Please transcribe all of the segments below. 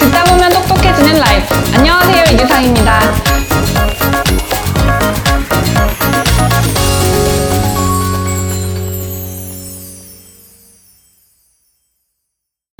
듣다 보면 똑똑해지는 life. 안녕하세요, 이규상입니다.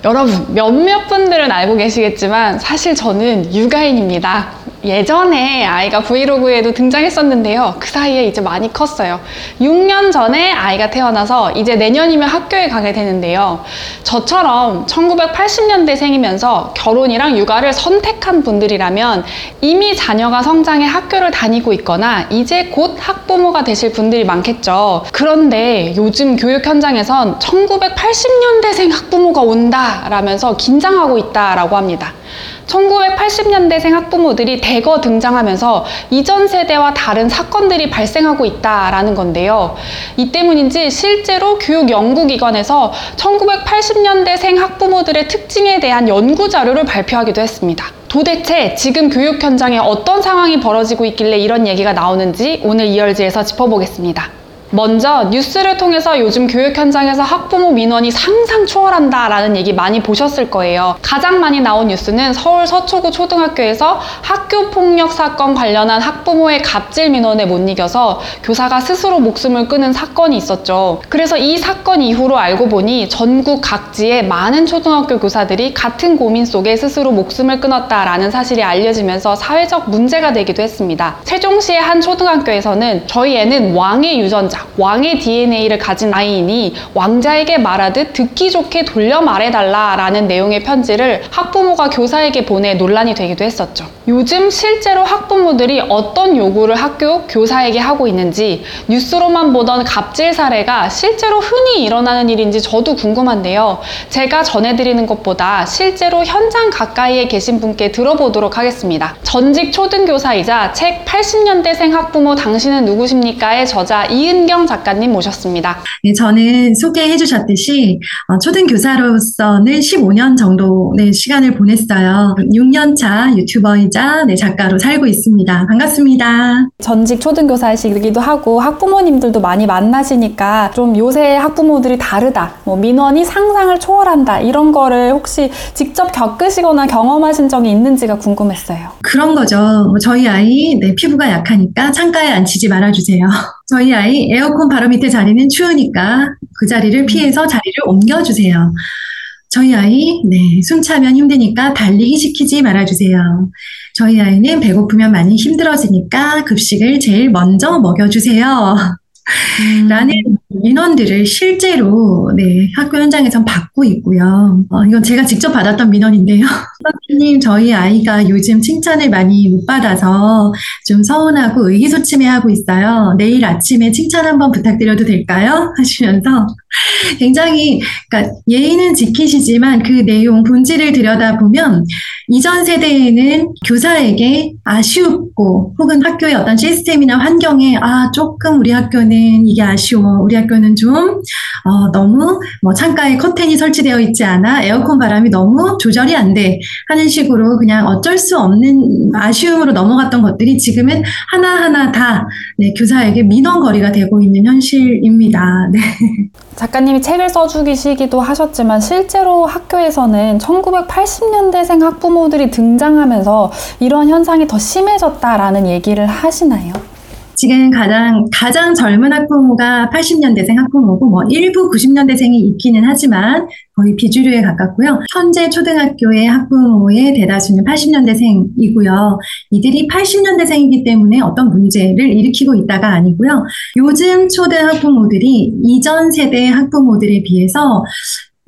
여러분, 몇몇 분들은 알고 계시겠지만 사실 저는 육아인입니다. 예전에 아이가 브이로그에도 등장했었는데요. 그 사이에 이제 많이 컸어요. 6년 전에 아이가 태어나서 이제 내년이면 학교에 가게 되는데요. 저처럼 1980년대생이면서 결혼이랑 육아를 선택한 분들이라면 이미 자녀가 성장해 학교를 다니고 있거나 이제 곧 학부모가 되실 분들이 많겠죠. 그런데 요즘 교육 현장에선 1980년대생 학부모가 온다라면서 긴장하고 있다라고 합니다. 1980년대생 학부모들이 대거 등장하면서 이전 세대와 다른 사건들이 발생하고 있다라는 건데요. 이 때문인지 실제로 교육 연구기관에서 1980년대생 학부모들의 특징에 대한 연구 자료를 발표하기도 했습니다. 도대체 지금 교육 현장에 어떤 상황이 벌어지고 있길래 이런 얘기가 나오는지 오늘 이열지에서 짚어보겠습니다. 먼저 뉴스를 통해서 요즘 교육 현장에서 학부모 민원이 상상 초월한다라는 얘기 많이 보셨을 거예요. 가장 많이 나온 뉴스는 서울 서초구 초등학교에서 학교 폭력 사건 관련한 학부모의 갑질 민원에 못 이겨서 교사가 스스로 목숨을 끊은 사건이 있었죠. 그래서 이 사건 이후로 알고 보니 전국 각지의 많은 초등학교 교사들이 같은 고민 속에 스스로 목숨을 끊었다라는 사실이 알려지면서 사회적 문제가 되기도 했습니다. 세종시의 한 초등학교에서는 저희 애는 왕의 유전자 왕의 DNA를 가진 아이이니 왕자에게 말하듯 듣기 좋게 돌려 말해달라라는 내용의 편지를 학부모가 교사에게 보내 논란이 되기도 했었죠. 요즘 실제로 학부모들이 어떤 요구를 학교 교사에게 하고 있는지 뉴스로만 보던 갑질 사례가 실제로 흔히 일어나는 일인지 저도 궁금한데요. 제가 전해드리는 것보다 실제로 현장 가까이에 계신 분께 들어보도록 하겠습니다. 전직 초등교사이자 책 80년대생 학부모 당신은 누구십니까의 저자 이은 경 작가님 모셨습니다. 네, 저는 소개해 주셨듯이 어, 초등교사로서는 15년 정도의 시간을 보냈어요. 6년차 유튜버이자 네, 작가로 살고 있습니다. 반갑습니다. 전직 초등교사이시기도 하고 학부모님들도 많이 만나시니까 좀 요새 학부모들이 다르다. 뭐 민원이 상상을 초월한다. 이런 거를 혹시 직접 겪으시거나 경험하신 적이 있는지가 궁금했어요. 그런 거죠. 뭐 저희 아이 네, 피부가 약하니까 창가에 앉히지 말아주세요. 저희 아이 에어컨 바로 밑에 자리는 추우니까 그 자리를 피해서 자리를 옮겨주세요. 저희 아이 네, 숨 차면 힘드니까 달리기 시키지 말아주세요. 저희 아이는 배고프면 많이 힘들어지니까 급식을 제일 먼저 먹여주세요. 라는 민원들을 실제로 네, 학교 현장에선 받고 있고요. 어, 이건 제가 직접 받았던 민원인데요. 선생님, 저희 아이가 요즘 칭찬을 많이 못 받아서 좀 서운하고 의기소침해하고 있어요. 내일 아침에 칭찬 한번 부탁드려도 될까요? 하시면서 굉장히 그러니까 예의는 지키시지만 그 내용 본질을 들여다보면 이전 세대에는 교사에게 아쉬웠고 혹은 학교의 어떤 시스템이나 환경에 아 조금 우리 학교는 이게 아쉬워 우리 학교는 좀 어, 너무 뭐 창가에 커튼이 설치되어 있지 않아 에어컨 바람이 너무 조절이 안 돼 하는 식으로 그냥 어쩔 수 없는 아쉬움으로 넘어갔던 것들이 지금은 하나하나 다 네, 교사에게 민원거리가 되고 있는 현실입니다. 네. 작가님이 책을 써주기시기도 하셨지만 실제로 학교에서는 1980년대생 학부모들이 등장하면서 이런 현상이 더 심해졌다라는 얘기를 하시나요? 지금 가장 가장 젊은 학부모가 80년대생 학부모고 뭐 일부 90년대생이 있기는 하지만 거의 비주류에 가깝고요. 현재 초등학교의 학부모의 대다수는 80년대생이고요. 이들이 80년대생이기 때문에 어떤 문제를 일으키고 있다가 아니고요. 요즘 초등 학부모들이 이전 세대 학부모들에 비해서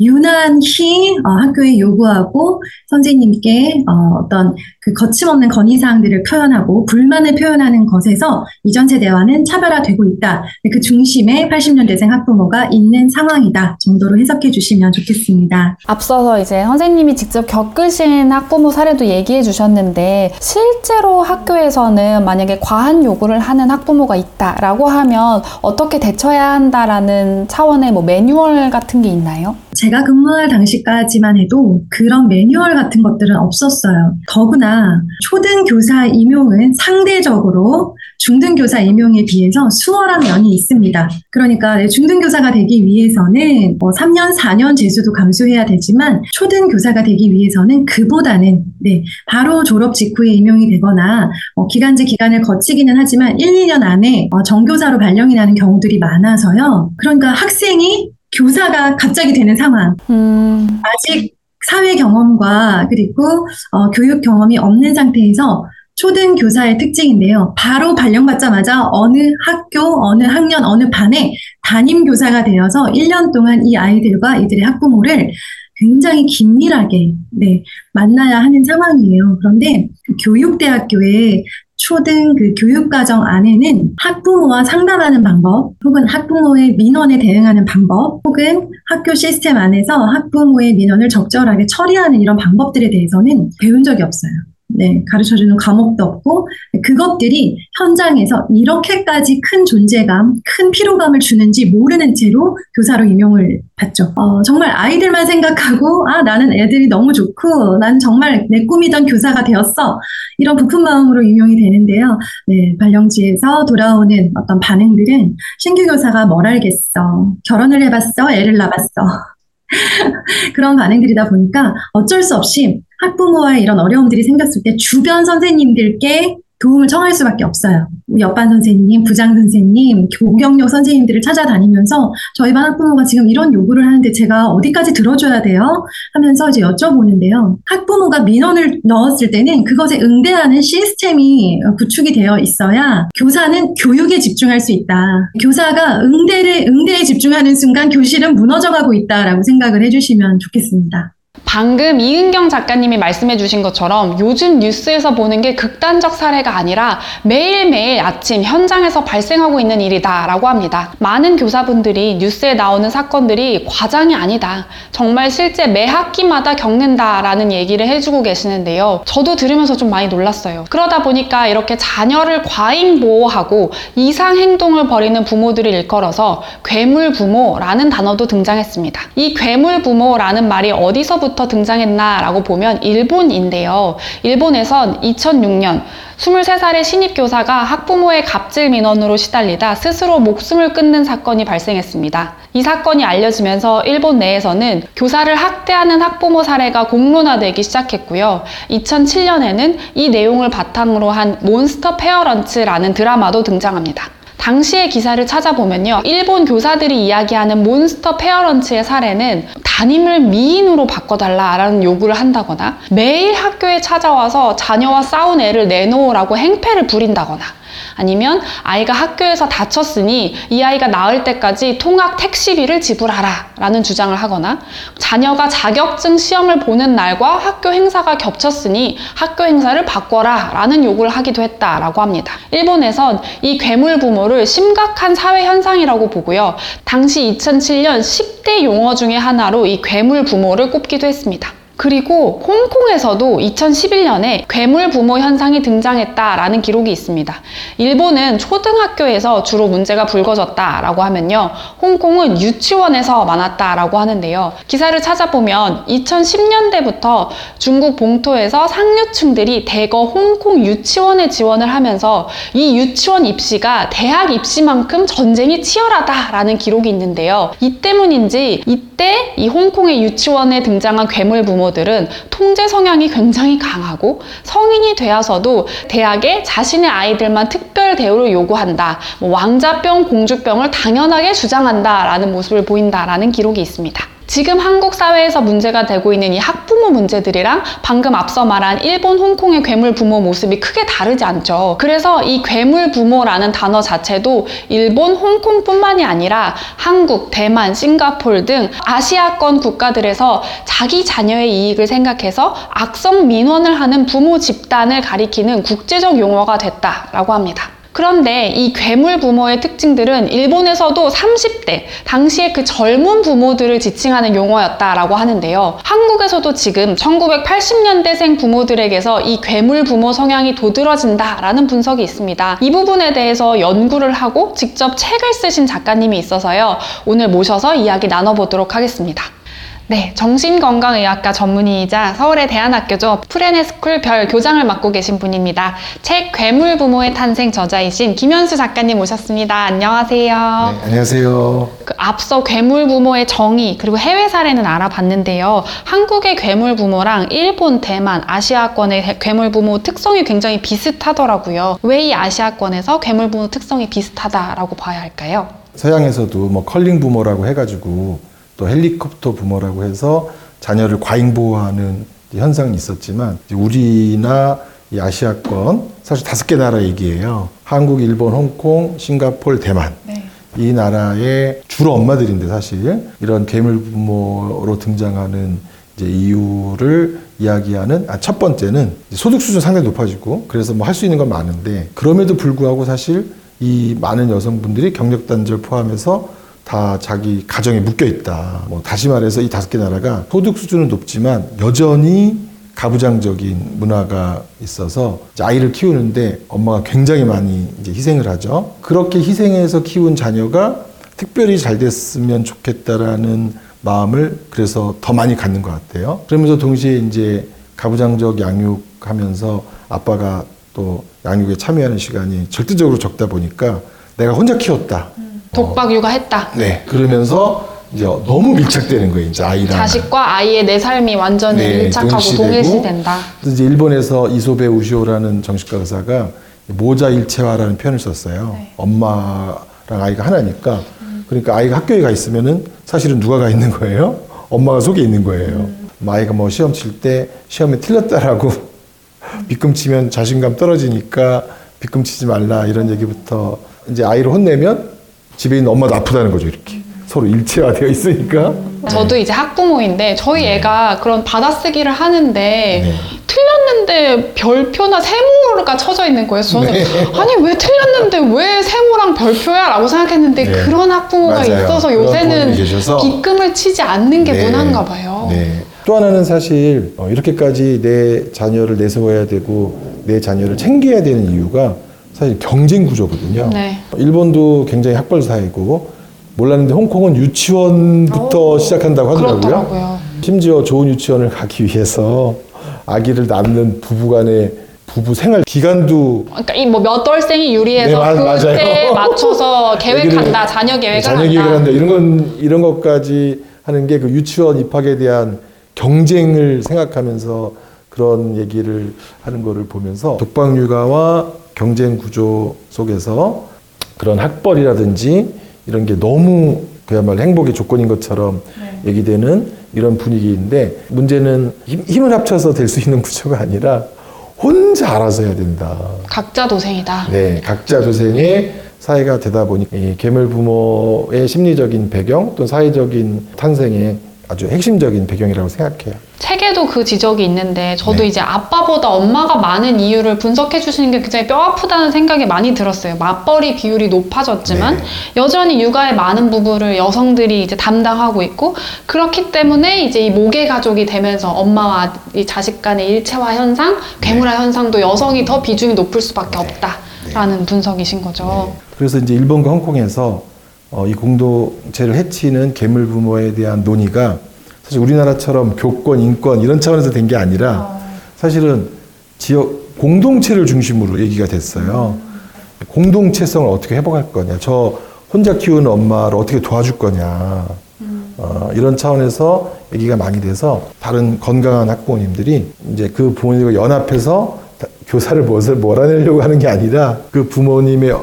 유난히 어, 학교에 요구하고 선생님께 어, 어떤 그 거침없는 건의사항들을 표현하고 불만을 표현하는 것에서 이전 세대와는 차별화되고 있다. 그 중심에 80년대생 학부모가 있는 상황이다 정도로 해석해 주시면 좋겠습니다. 앞서서 이제 선생님이 직접 겪으신 학부모 사례도 얘기해 주셨는데 실제로 학교에서는 만약에 과한 요구를 하는 학부모가 있다라고 하면 어떻게 대처해야 한다라는 차원의 뭐 매뉴얼 같은 게 있나요? 제가 근무할 당시까지만 해도 그런 매뉴얼 같은 것들은 없었어요. 더구나 초등 교사 임용은 상대적으로 중등 교사 임용에 비해서 수월한 면이 있습니다. 그러니까 네, 중등 교사가 되기 위해서는 뭐 3년, 4년 재수도 감수해야 되지만 초등 교사가 되기 위해서는 그보다는 네, 바로 졸업 직후에 임용이 되거나 어, 기간제 기간을 거치기는 하지만 1, 2년 안에 어, 정교사로 발령이 나는 경우들이 많아서요. 그러니까 학생이 교사가 갑자기 되는 상황. 음, 아직 사회 경험과 그리고 어, 교육 경험이 없는 상태에서 초등 교사의 특징인데요. 바로 발령받자마자 어느 학교, 어느 학년, 어느 반에 담임 교사가 되어서 1년 동안 이 아이들과 이들의 학부모를 굉장히 긴밀하게 네, 만나야 하는 상황이에요. 그런데 교육대학교의 초등 그 교육과정 안에는 학부모와 상담하는 방법, 혹은 학부모의 민원에 대응하는 방법, 혹은 학교 시스템 안에서 학부모의 민원을 적절하게 처리하는 이런 방법들에 대해서는 배운 적이 없어요. 네, 가르쳐주는 과목도 없고, 그것들이 현장에서 이렇게까지 큰 존재감, 큰 피로감을 주는지 모르는 채로 교사로 임용을 받죠. 어, 정말 아이들만 생각하고, 아, 나는 애들이 너무 좋고, 난 정말 내 꿈이던 교사가 되었어. 이런 부푼 마음으로 임용이 되는데요. 네, 발령지에서 돌아오는 어떤 반응들은 신규 교사가 뭘 알겠어. 결혼을 해봤어. 애를 낳았어. 그런 반응들이다 보니까 어쩔 수 없이 학부모와의 이런 어려움들이 생겼을 때 주변 선생님들께 도움을 청할 수밖에 없어요. 옆반 선생님, 부장 선생님, 교경력 선생님들을 찾아다니면서 저희 반 학부모가 지금 이런 요구를 하는데 제가 어디까지 들어줘야 돼요? 하면서 이제 여쭤보는데요. 학부모가 민원을 넣었을 때는 그것에 응대하는 시스템이 구축이 되어 있어야 교사는 교육에 집중할 수 있다. 교사가 응대를, 응대에 집중하는 순간 교실은 무너져가고 있다라고 생각을 해주시면 좋겠습니다. 방금 이은경 작가님이 말씀해 주신 것처럼 요즘 뉴스에서 보는 게 극단적 사례가 아니라 매일매일 아침 현장에서 발생하고 있는 일이다라고 합니다. 많은 교사분들이 뉴스에 나오는 사건들이 과장이 아니다. 정말 실제 매 학기마다 겪는다라는 얘기를 해주고 계시는데요. 저도 들으면서 좀 많이 놀랐어요. 그러다 보니까 이렇게 자녀를 과잉 보호하고 이상 행동을 벌이는 부모들을 일컬어서 괴물 부모라는 단어도 등장했습니다. 이 괴물 부모라는 말이 어디서 부터 등장했나라고 보면 일본인데요. 일본에선 2006년 23살의 신입교사가 학부모의 갑질 민원으로 시달리다 스스로 목숨을 끊는 사건이 발생했습니다. 이 사건이 알려지면서 일본 내에서는 교사를 학대하는 학부모 사례가 공론화되기 시작했고요. 2007년에는 이 내용을 바탕으로 한 monster parents라는 드라마도 등장합니다. 당시의 기사를 찾아보면요. 일본 교사들이 이야기하는 monster parents의 사례는 담임을 미인으로 바꿔달라라는 요구를 한다거나 매일 학교에 찾아와서 자녀와 싸운 애를 내놓으라고 행패를 부린다거나 아니면 아이가 학교에서 다쳤으니 이 아이가 나을 때까지 통학 택시비를 지불하라 라는 주장을 하거나 자녀가 자격증 시험을 보는 날과 학교 행사가 겹쳤으니 학교 행사를 바꿔라 라는 요구를 하기도 했다라고 합니다. 일본에선 이 괴물 부모를 심각한 사회 현상이라고 보고요. 당시 2007년 10대 용어 중에 하나로 이 괴물 부모를 꼽기도 했습니다. 그리고 홍콩에서도 2011년에 괴물 부모 현상이 등장했다라는 기록이 있습니다. 일본은 초등학교에서 주로 문제가 불거졌다라고 하면요. 홍콩은 유치원에서 많았다라고 하는데요. 기사를 찾아보면 2010년대부터 중국 봉토에서 상류층들이 대거 홍콩 유치원에 지원을 하면서 이 유치원 입시가 대학 입시만큼 전쟁이 치열하다라는 기록이 있는데요. 이 때문인지 이때 이 홍콩의 유치원에 등장한 괴물 부모 부모들은 통제 성향이 굉장히 강하고 성인이 되어서도 대학에 자신의 아이들만 특별 대우를 요구한다. 뭐 왕자병, 공주병을 당연하게 주장한다라는 모습을 보인다라는 기록이 있습니다. 지금 한국 사회에서 문제가 되고 있는 이 학부 모 문제들이랑 방금 앞서 말한 일본, 홍콩의 괴물 부모 모습이 크게 다르지 않죠. 그래서 이 괴물 부모라는 단어 자체도 일본, 홍콩뿐만이 아니라 한국, 대만, 싱가폴 등 아시아권 국가들에서 자기 자녀의 이익을 생각해서 악성 민원을 하는 부모 집단을 가리키는 국제적 용어가 됐다라고 합니다. 그런데 이 괴물 부모의 특징들은 일본에서도 30대, 당시에 그 젊은 부모들을 지칭하는 용어였다라고 하는데요. 한국에서도 지금 1980년대생 부모들에게서 이 괴물 부모 성향이 도드러진다라는 분석이 있습니다. 이 부분에 대해서 연구를 하고 직접 책을 쓰신 작가님이 있어서요. 오늘 모셔서 이야기 나눠보도록 하겠습니다. 네, 정신건강의학과 전문의이자 서울의 대안학교죠. 프레네스쿨 별 교장을 맡고 계신 분입니다. 책 괴물 부모의 탄생 저자이신 김현수 작가님 모셨습니다. 안녕하세요. 네, 안녕하세요. 그 앞서 괴물 부모의 정의 그리고 해외 사례는 알아봤는데요. 한국의 괴물 부모랑 일본, 대만, 아시아권의 괴물 부모 특성이 굉장히 비슷하더라고요. 왜 이 아시아권에서 괴물 부모 특성이 비슷하다라고 봐야 할까요? 서양에서도 뭐 컬링 부모라고 해가지고 또 헬리콥터 부모라고 해서 자녀를 과잉 보호하는 현상이 있었지만 우리나 이 아시아권 사실 다섯 개 나라 얘기예요. 한국, 일본, 홍콩, 싱가폴, 대만. 네. 이 나라의 주로 엄마들인데 사실 이런 괴물 부모로 등장하는 이제 이유를 이야기하는 아, 첫 번째는 소득 수준 상당히 높아지고 그래서 뭐 할 수 있는 건 많은데 그럼에도 불구하고 사실 이 많은 여성분들이 경력 단절 포함해서 다 자기 가정에 묶여 있다. 뭐 다시 말해서 이 다섯 개 나라가 소득 수준은 높지만 여전히 가부장적인 문화가 있어서 아이를 키우는데 엄마가 굉장히 많이 이제 희생을 하죠. 그렇게 희생해서 키운 자녀가 특별히 잘 됐으면 좋겠다라는 마음을 그래서 더 많이 갖는 것 같아요. 그러면서 동시에 이제 가부장적 양육하면서 아빠가 또 양육에 참여하는 시간이 절대적으로 적다 보니까 내가 혼자 키웠다. 독박 육아했다. 네. 그러면서 이제 너무 밀착되는 거예요. 이제 아이랑. 자식과 아이의 내 삶이 완전히 네, 밀착하고 동시되고. 동일시된다. 그래서 이제 일본에서 이소베 우시오라는 정신과 의사가 모자 일체화라는 표현을 썼어요. 네. 엄마랑 아이가 하나니까. 그러니까 아이가 학교에 가 있으면은 사실은 누가 가 있는 거예요? 엄마가 속에 있는 거예요. 뭐 아이가 뭐 시험 칠 때 시험에 틀렸다라고 비금 치면 자신감 떨어지니까 비금 치지 말라 이런 얘기부터 이제 아이를 혼내면 집에 있는 엄마도 아프다는 거죠, 이렇게. 서로 일체화되어 있으니까. 저도 이제 학부모인데 저희 애가 그런 받아쓰기를 하는데 네. 틀렸는데 별표나 세모가 쳐져 있는 거예요. 저는 네. 아니 왜 틀렸는데 왜 세모랑 별표야라고 생각했는데 네. 그런 학부모가 맞아요. 있어서 그런 요새는 계셔서. 빗금을 치지 않는 게 네. 문화인가 봐요. 네. 또 하나는 사실 어, 이렇게까지 내 자녀를 내세워야 되고 내 자녀를 챙겨야 되는 이유가 사실 경쟁 구조거든요. 네. 일본도 굉장히 학벌 사회고 몰랐는데 홍콩은 유치원부터 시작한다고 하더라고요. 그렇더라고요. 심지어 좋은 유치원을 가기 위해서 아기를 낳는 부부간의 부부 생활 기간도 그러니까 이 뭐 몇 월생이 유리해서 네, 마- 그때. 맞춰서 계획한다. 자녀 계획을 자녀 한다. 계획을 한다. 이런 건 이런 것까지 하는 게 그 유치원 입학에 대한 경쟁을 생각하면서 그런 얘기를 하는 거를 보면서 독방 육아와 경쟁 구조 속에서 그런 학벌이라든지 이런 게 너무 그야말로 행복의 조건인 것처럼 네. 얘기되는 이런 분위기인데 문제는 힘- 힘을 합쳐서 될 수 있는 구조가 아니라 혼자 알아서 해야 된다. 각자 도생이다. 네, 각자 도생의 사회가 되다 보니 이 괴물 부모의 심리적인 배경 또는 사회적인 탄생의 아주 핵심적인 배경이라고 생각해요. 책에도 그 지적이 있는데 저도 네. 이제 아빠보다 엄마가 많은 이유를 분석해 주시는 게 굉장히 뼈 아프다는 생각이 많이 들었어요. 맞벌이 비율이 높아졌지만 네. 여전히 육아의 많은 부분을 여성들이 이제 담당하고 있고 그렇기 때문에 이제 이 모계 가족이 되면서 엄마와 이 자식 간의 일체화 현상, 괴물화 현상도 여성이 더 비중이 높을 수밖에 없다라는 분석이신 거죠. 그래서 이제 일본과 홍콩에서 어, 이 공동체를 해치는 괴물 부모에 대한 논의가 사실 우리나라처럼 교권, 인권 이런 차원에서 된 게 아니라 사실은 지역 공동체를 중심으로 얘기가 됐어요. 공동체성을 어떻게 회복할 거냐, 저 혼자 키우는 엄마를 어떻게 도와줄 거냐, 어, 이런 차원에서 얘기가 많이 돼서 다른 건강한 학부모님들이 이제 그 부모님과 연합해서 다- 교사를 무엇을 몰아내려고 하는 게 아니라 그 부모님의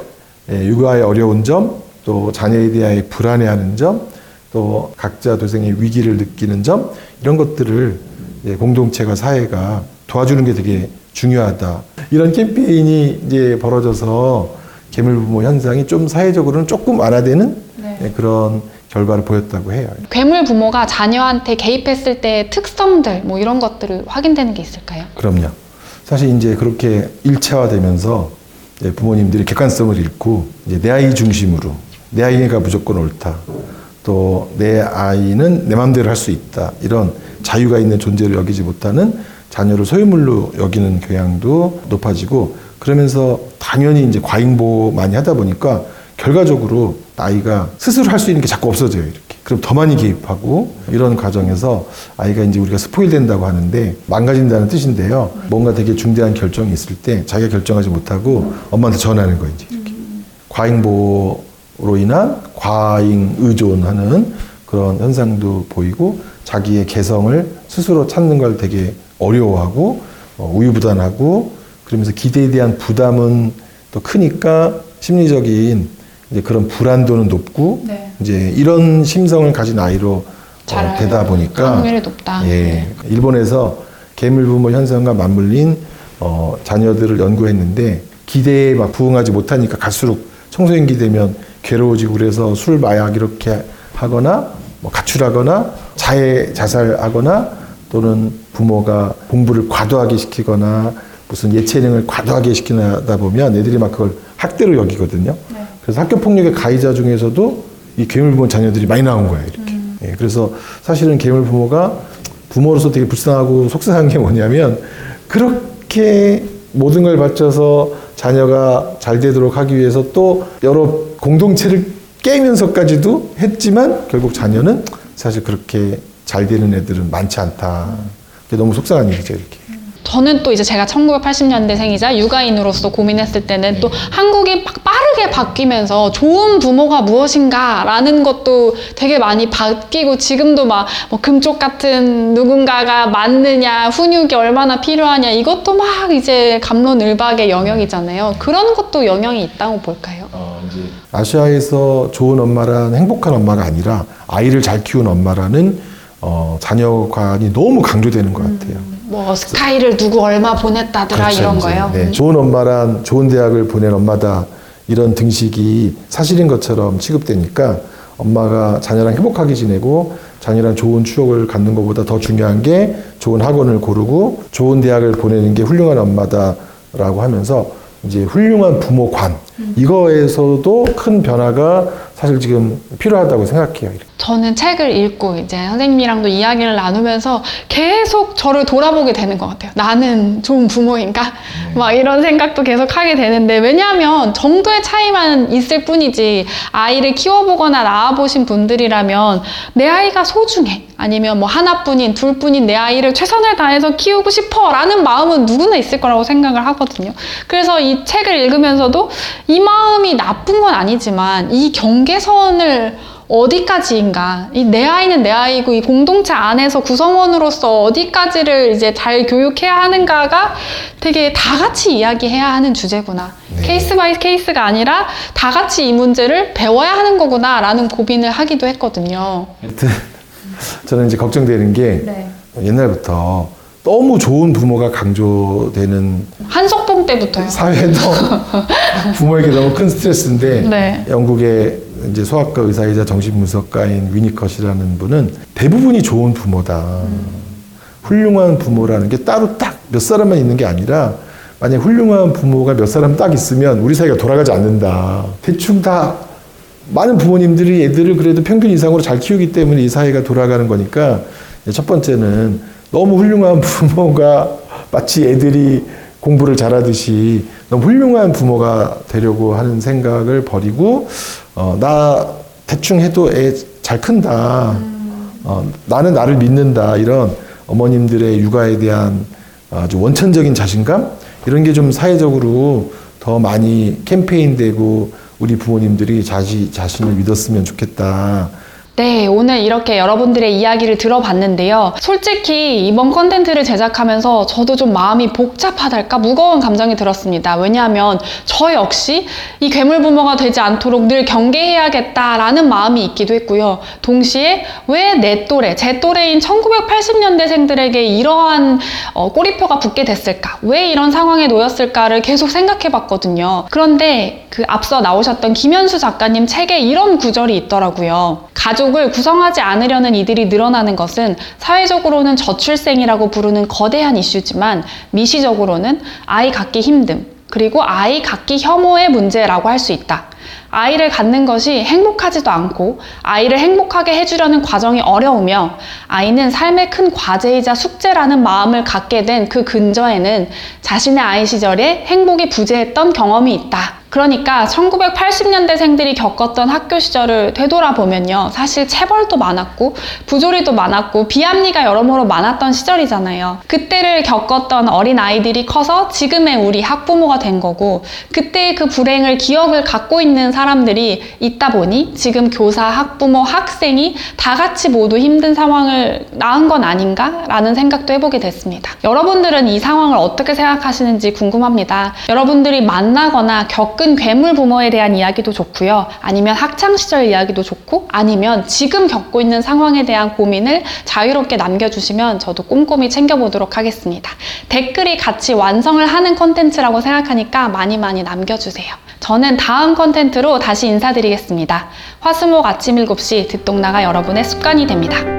예, 육아의 어려운 점, 또 자녀에 대하여 불안해하는 점, 또 각자 도생의 위기를 느끼는 점 이런 것들을 이제 공동체가 사회가 도와주는 게 되게 중요하다. 이런 캠페인이 이제 벌어져서 괴물부모 현상이 좀 사회적으로는 조금 완화되는 네. 예, 그런 결과를 보였다고 해요. 괴물 부모가 자녀한테 개입했을 때의 특성들 뭐 이런 것들을 확인되는 게 있을까요? 그럼요. 사실 이제 그렇게 일체화되면서 부모님들이 객관성을 잃고 이제 내 아이 중심으로 내 아이가 무조건 옳다. 또 내 아이는 내 마음대로 할 수 있다. 이런 자유가 있는 존재를 여기지 못하는 자녀를 소유물로 여기는 경향도 높아지고 그러면서 당연히 이제 과잉보호 많이 하다 보니까 결과적으로 아이가 스스로 할 수 있는 게 자꾸 없어져요. 이렇게. 그럼 더 많이 개입하고 이런 과정에서 아이가 이제 우리가 스포일 된다고 하는데 망가진다는 뜻인데요. 뭔가 되게 중대한 결정이 있을 때 자기가 결정하지 못하고 엄마한테 전하는 거예요. 이제 이렇게. 과잉보호 로 인한 과잉 의존하는 그런 현상도 보이고 자기의 개성을 스스로 찾는 걸 되게 어려워하고 어, 우유부단하고 그러면서 기대에 대한 부담은 또 크니까 심리적인 이제 그런 불안도는 높고 네. 이제 이런 심성을 가진 아이로 어. 되다 보니까 확률이 높다. 예, 네. 일본에서 괴물 부모 현상과 맞물린 어, 자녀들을 연구했는데 기대에 막 부응하지 못하니까 갈수록 청소년기 되면 괴로워지고 그래서 술 마약 이렇게 하거나 뭐 가출하거나 자해 자살하거나 또는 부모가 공부를 과도하게 시키거나 무슨 예체능을 과도하게 시키다 보면 애들이 막 그걸 학대로 여기거든요. 그래서 학교 폭력의 가해자 중에서도 이 괴물 부모 자녀들이 많이 나온 거예요. 이렇게. 예, 그래서 사실은 괴물 부모가 부모로서 되게 불쌍하고 속상한 게 뭐냐면 그렇게 모든 걸 바쳐서 자녀가 잘 되도록 하기 위해서 또 여러 공동체를 깨면서까지도 했지만 결국 자녀는 사실 그렇게 잘 되는 애들은 많지 않다. 그게 너무 속상한 일이죠, 이렇게. 저는 또 이제 제가 1980년대생이자 육아인으로서 고민했을 때는 네. 또 한국이 막 빠르게 바뀌면서 좋은 부모가 무엇인가라는 것도 되게 많이 바뀌고 지금도 막 뭐 금쪽 같은 누군가가 맞느냐 훈육이 얼마나 필요하냐 이것도 막 이제 감론을박의 영역이잖아요. 그런 것도 영향이 있다고 볼까요? 아시아에서 좋은 엄마란 행복한 엄마가 아니라 아이를 잘 키운 엄마라는 어, 자녀관이 너무 강조되는 것 같아요. 뭐 스카이를 누구 얼마 보냈다더라 그렇죠, 이런 이제. 거요. 네, 음. 좋은 엄마란 좋은 대학을 보낸 엄마다 이런 등식이 사실인 것처럼 취급되니까 엄마가 자녀랑 행복하게 지내고 자녀랑 좋은 추억을 갖는 것보다 더 중요한 게 좋은 학원을 고르고 좋은 대학을 보내는 게 훌륭한 엄마다라고 하면서 이제 훌륭한 부모관 이거에서도 큰 변화가 사실 지금 필요하다고 생각해요. 저는 책을 읽고 이제 선생님이랑도 이야기를 나누면서 계속 저를 돌아보게 되는 것 같아요. 나는 좋은 부모인가? 막 이런 생각도 계속 하게 되는데, 왜냐하면 정도의 차이만 있을 뿐이지, 아이를 키워보거나 낳아보신 분들이라면 내 아이가 소중해. 아니면 뭐 하나뿐인, 둘뿐인 내 아이를 최선을 다해서 키우고 싶어. 라는 마음은 누구나 있을 거라고 생각을 하거든요. 그래서 이 책을 읽으면서도 이 마음이 나쁜 건 아니지만, 이 경계선을 어디까지인가? 이 내 아이는 내 아이고 이 공동체 안에서 구성원으로서 어디까지를 이제 잘 교육해야 하는가가 되게 다 같이 이야기해야 하는 주제구나. 네. case by case가 아니라 다 같이 이 문제를 배워야 하는 거구나라는 고민을 하기도 했거든요. 하여튼 저는 이제 걱정되는 게 네. 옛날부터 너무 좋은 부모가 강조되는 한석봉 때부터요. 사회도 부모에게 너무 큰 스트레스인데 네. 영국의 이제 소아과 의사이자 정신분석가인 위니컷이라는 분은 대부분이 좋은 부모다. 훌륭한 부모라는 게 따로 딱 몇 사람만 있는 게 아니라 만약 훌륭한 부모가 몇 사람 딱 있으면 우리 사회가 돌아가지 않는다. 대충 다 많은 부모님들이 애들을 그래도 평균 이상으로 잘 키우기 때문에 이 사회가 돌아가는 거니까 첫 번째는 너무 훌륭한 부모가 마치 애들이 공부를 잘하듯이 너무 훌륭한 부모가 되려고 하는 생각을 버리고 어, 나 대충 해도 애 잘 큰다. 어, 나는 나를 믿는다. 이런 어머님들의 육아에 대한 아주 원천적인 자신감 이런 게 좀 사회적으로 더 많이 캠페인되고 우리 부모님들이 자시, 자신을 믿었으면 좋겠다. 네, 오늘 이렇게 여러분들의 이야기를 들어봤는데요. 솔직히 이번 컨텐츠를 제작하면서 저도 좀 마음이 복잡하달까 무거운 감정이 들었습니다. 왜냐하면 저 역시 이 괴물 부모가 되지 않도록 늘 경계해야겠다라는 마음이 있기도 했고요. 동시에 왜 내 또래, 제 또래인 1980년대생들에게 이러한 어, 꼬리표가 붙게 됐을까? 왜 이런 상황에 놓였을까를 계속 생각해 봤거든요. 그런데 그 앞서 나오셨던 김현수 작가님 책에 이런 구절이 있더라고요. 가족 을 구성하지 않으려는 이들이 늘어나는 것은 사회적으로는 저출생이라고 부르는 거대한 이슈지만 미시적으로는 아이 갖기 힘듦, 그리고 아이 갖기 혐오의 문제라고 할 수 있다. 아이를 갖는 것이 행복하지도 않고 아이를 행복하게 해주려는 과정이 어려우며 아이는 삶의 큰 과제이자 숙제라는 마음을 갖게 된 그 근저에는 자신의 아이 시절에 행복이 부재했던 경험이 있다. 그러니까 1980년대생들이 겪었던 학교 시절을 되돌아보면요. 사실 체벌도 많았고, 부조리도 많았고, 비합리가 여러모로 많았던 시절이잖아요. 그때를 겪었던 어린 아이들이 커서 지금의 우리 학부모가 된 거고, 그때의 그 불행을 기억을 갖고 있는 사람들이 있다 보니 지금 교사, 학부모, 학생이 다 같이 모두 힘든 상황을 낳은 건 아닌가라는 생각도 해보게 됐습니다. 여러분들은 이 상황을 어떻게 생각하시는지 궁금합니다. 여러분들이 만나거나 겪은 괴물 부모에 대한 이야기도 좋고요. 아니면 학창시절 이야기도 좋고, 아니면 지금 겪고 있는 상황에 대한 고민을 자유롭게 남겨주시면 저도 꼼꼼히 챙겨보도록 하겠습니다. 댓글이 같이 완성을 하는 컨텐츠라고 생각하니까 많이 많이 남겨주세요. 저는 다음 컨텐츠로 다시 인사드리겠습니다. 화수목 아침 7시 듣동나가 여러분의 습관이 됩니다.